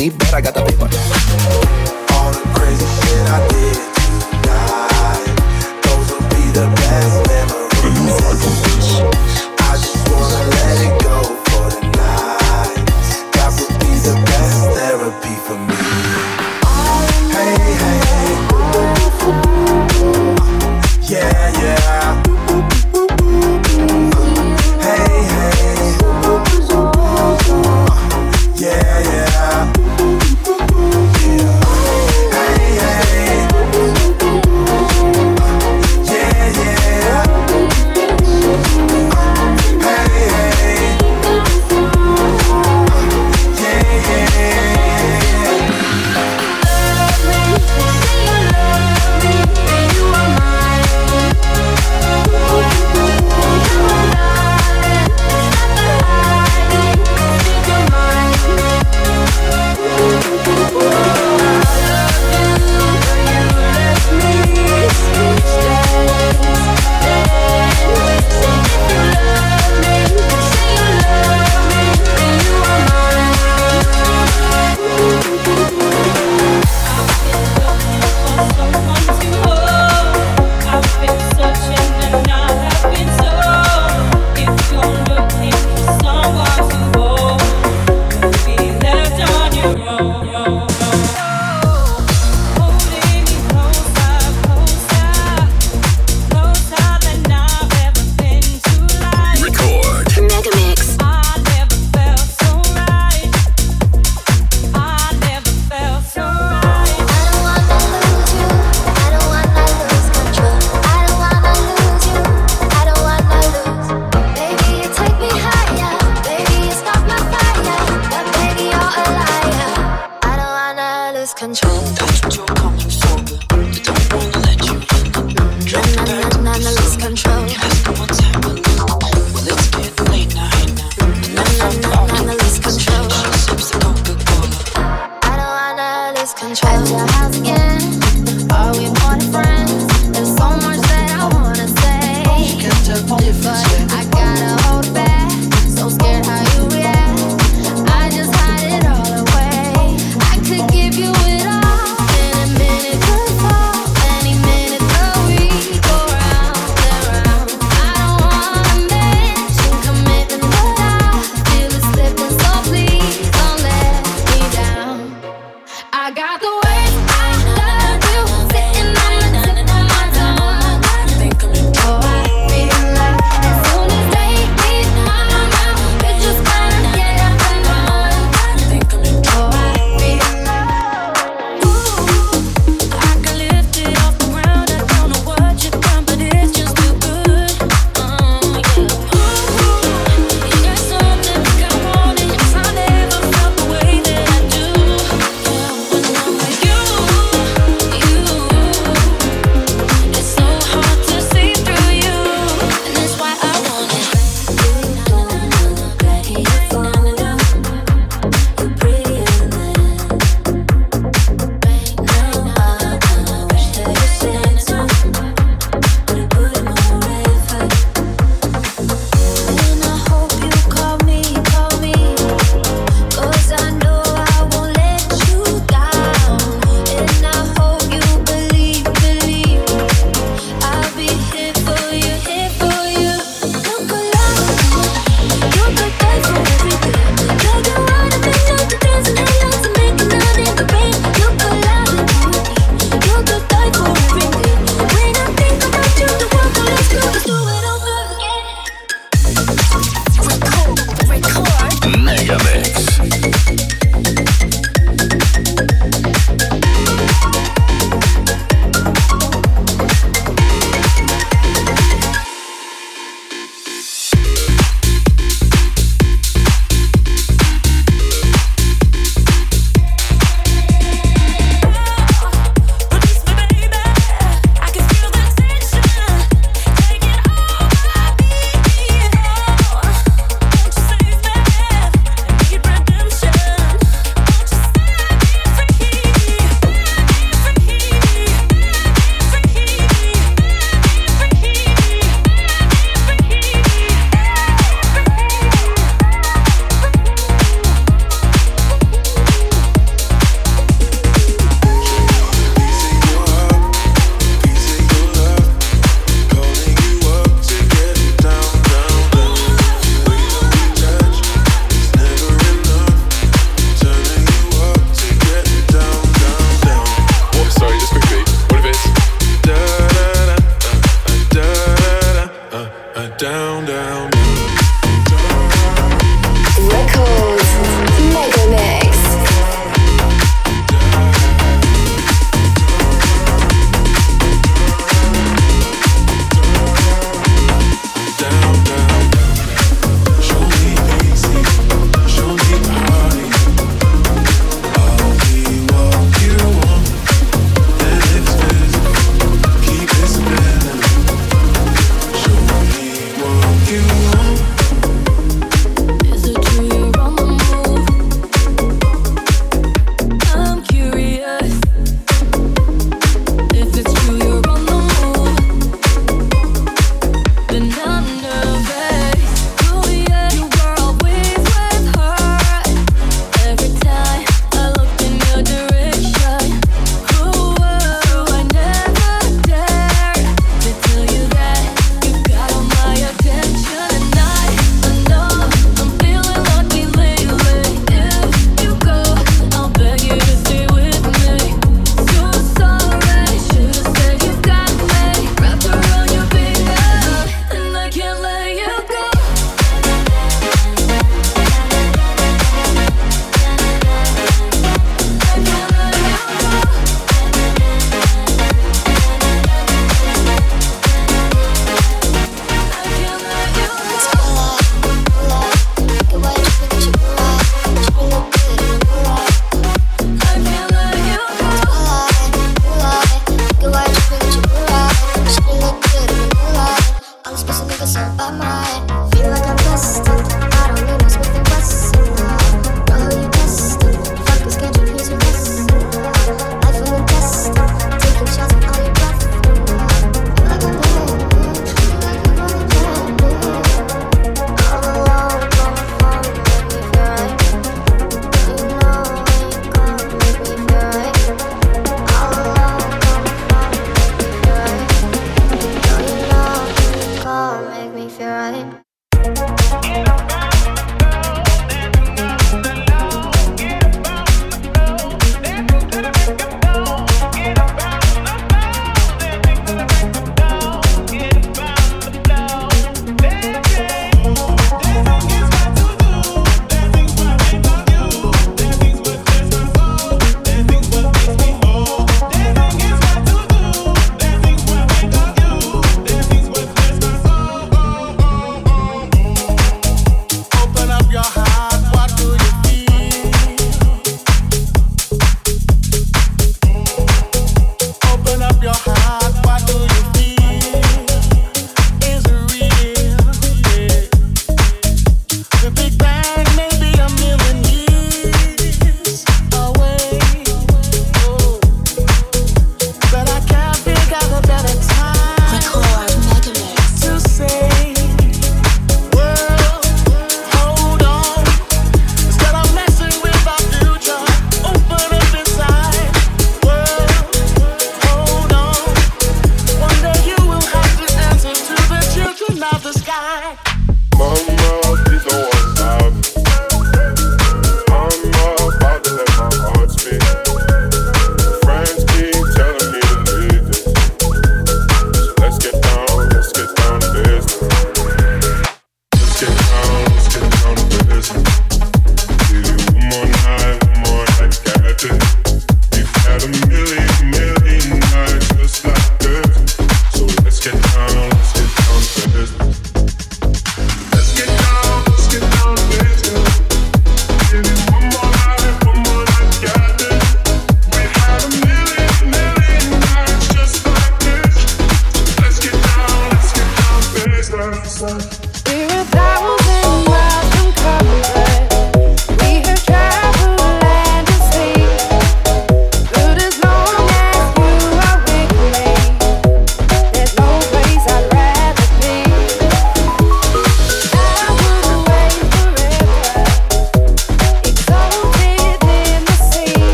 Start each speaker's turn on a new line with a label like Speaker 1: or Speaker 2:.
Speaker 1: me, but I got the paper.
Speaker 2: All the crazy shit I did tonight, those will be the best memories. I just wanna let it go for the night. That would be the best therapy for me.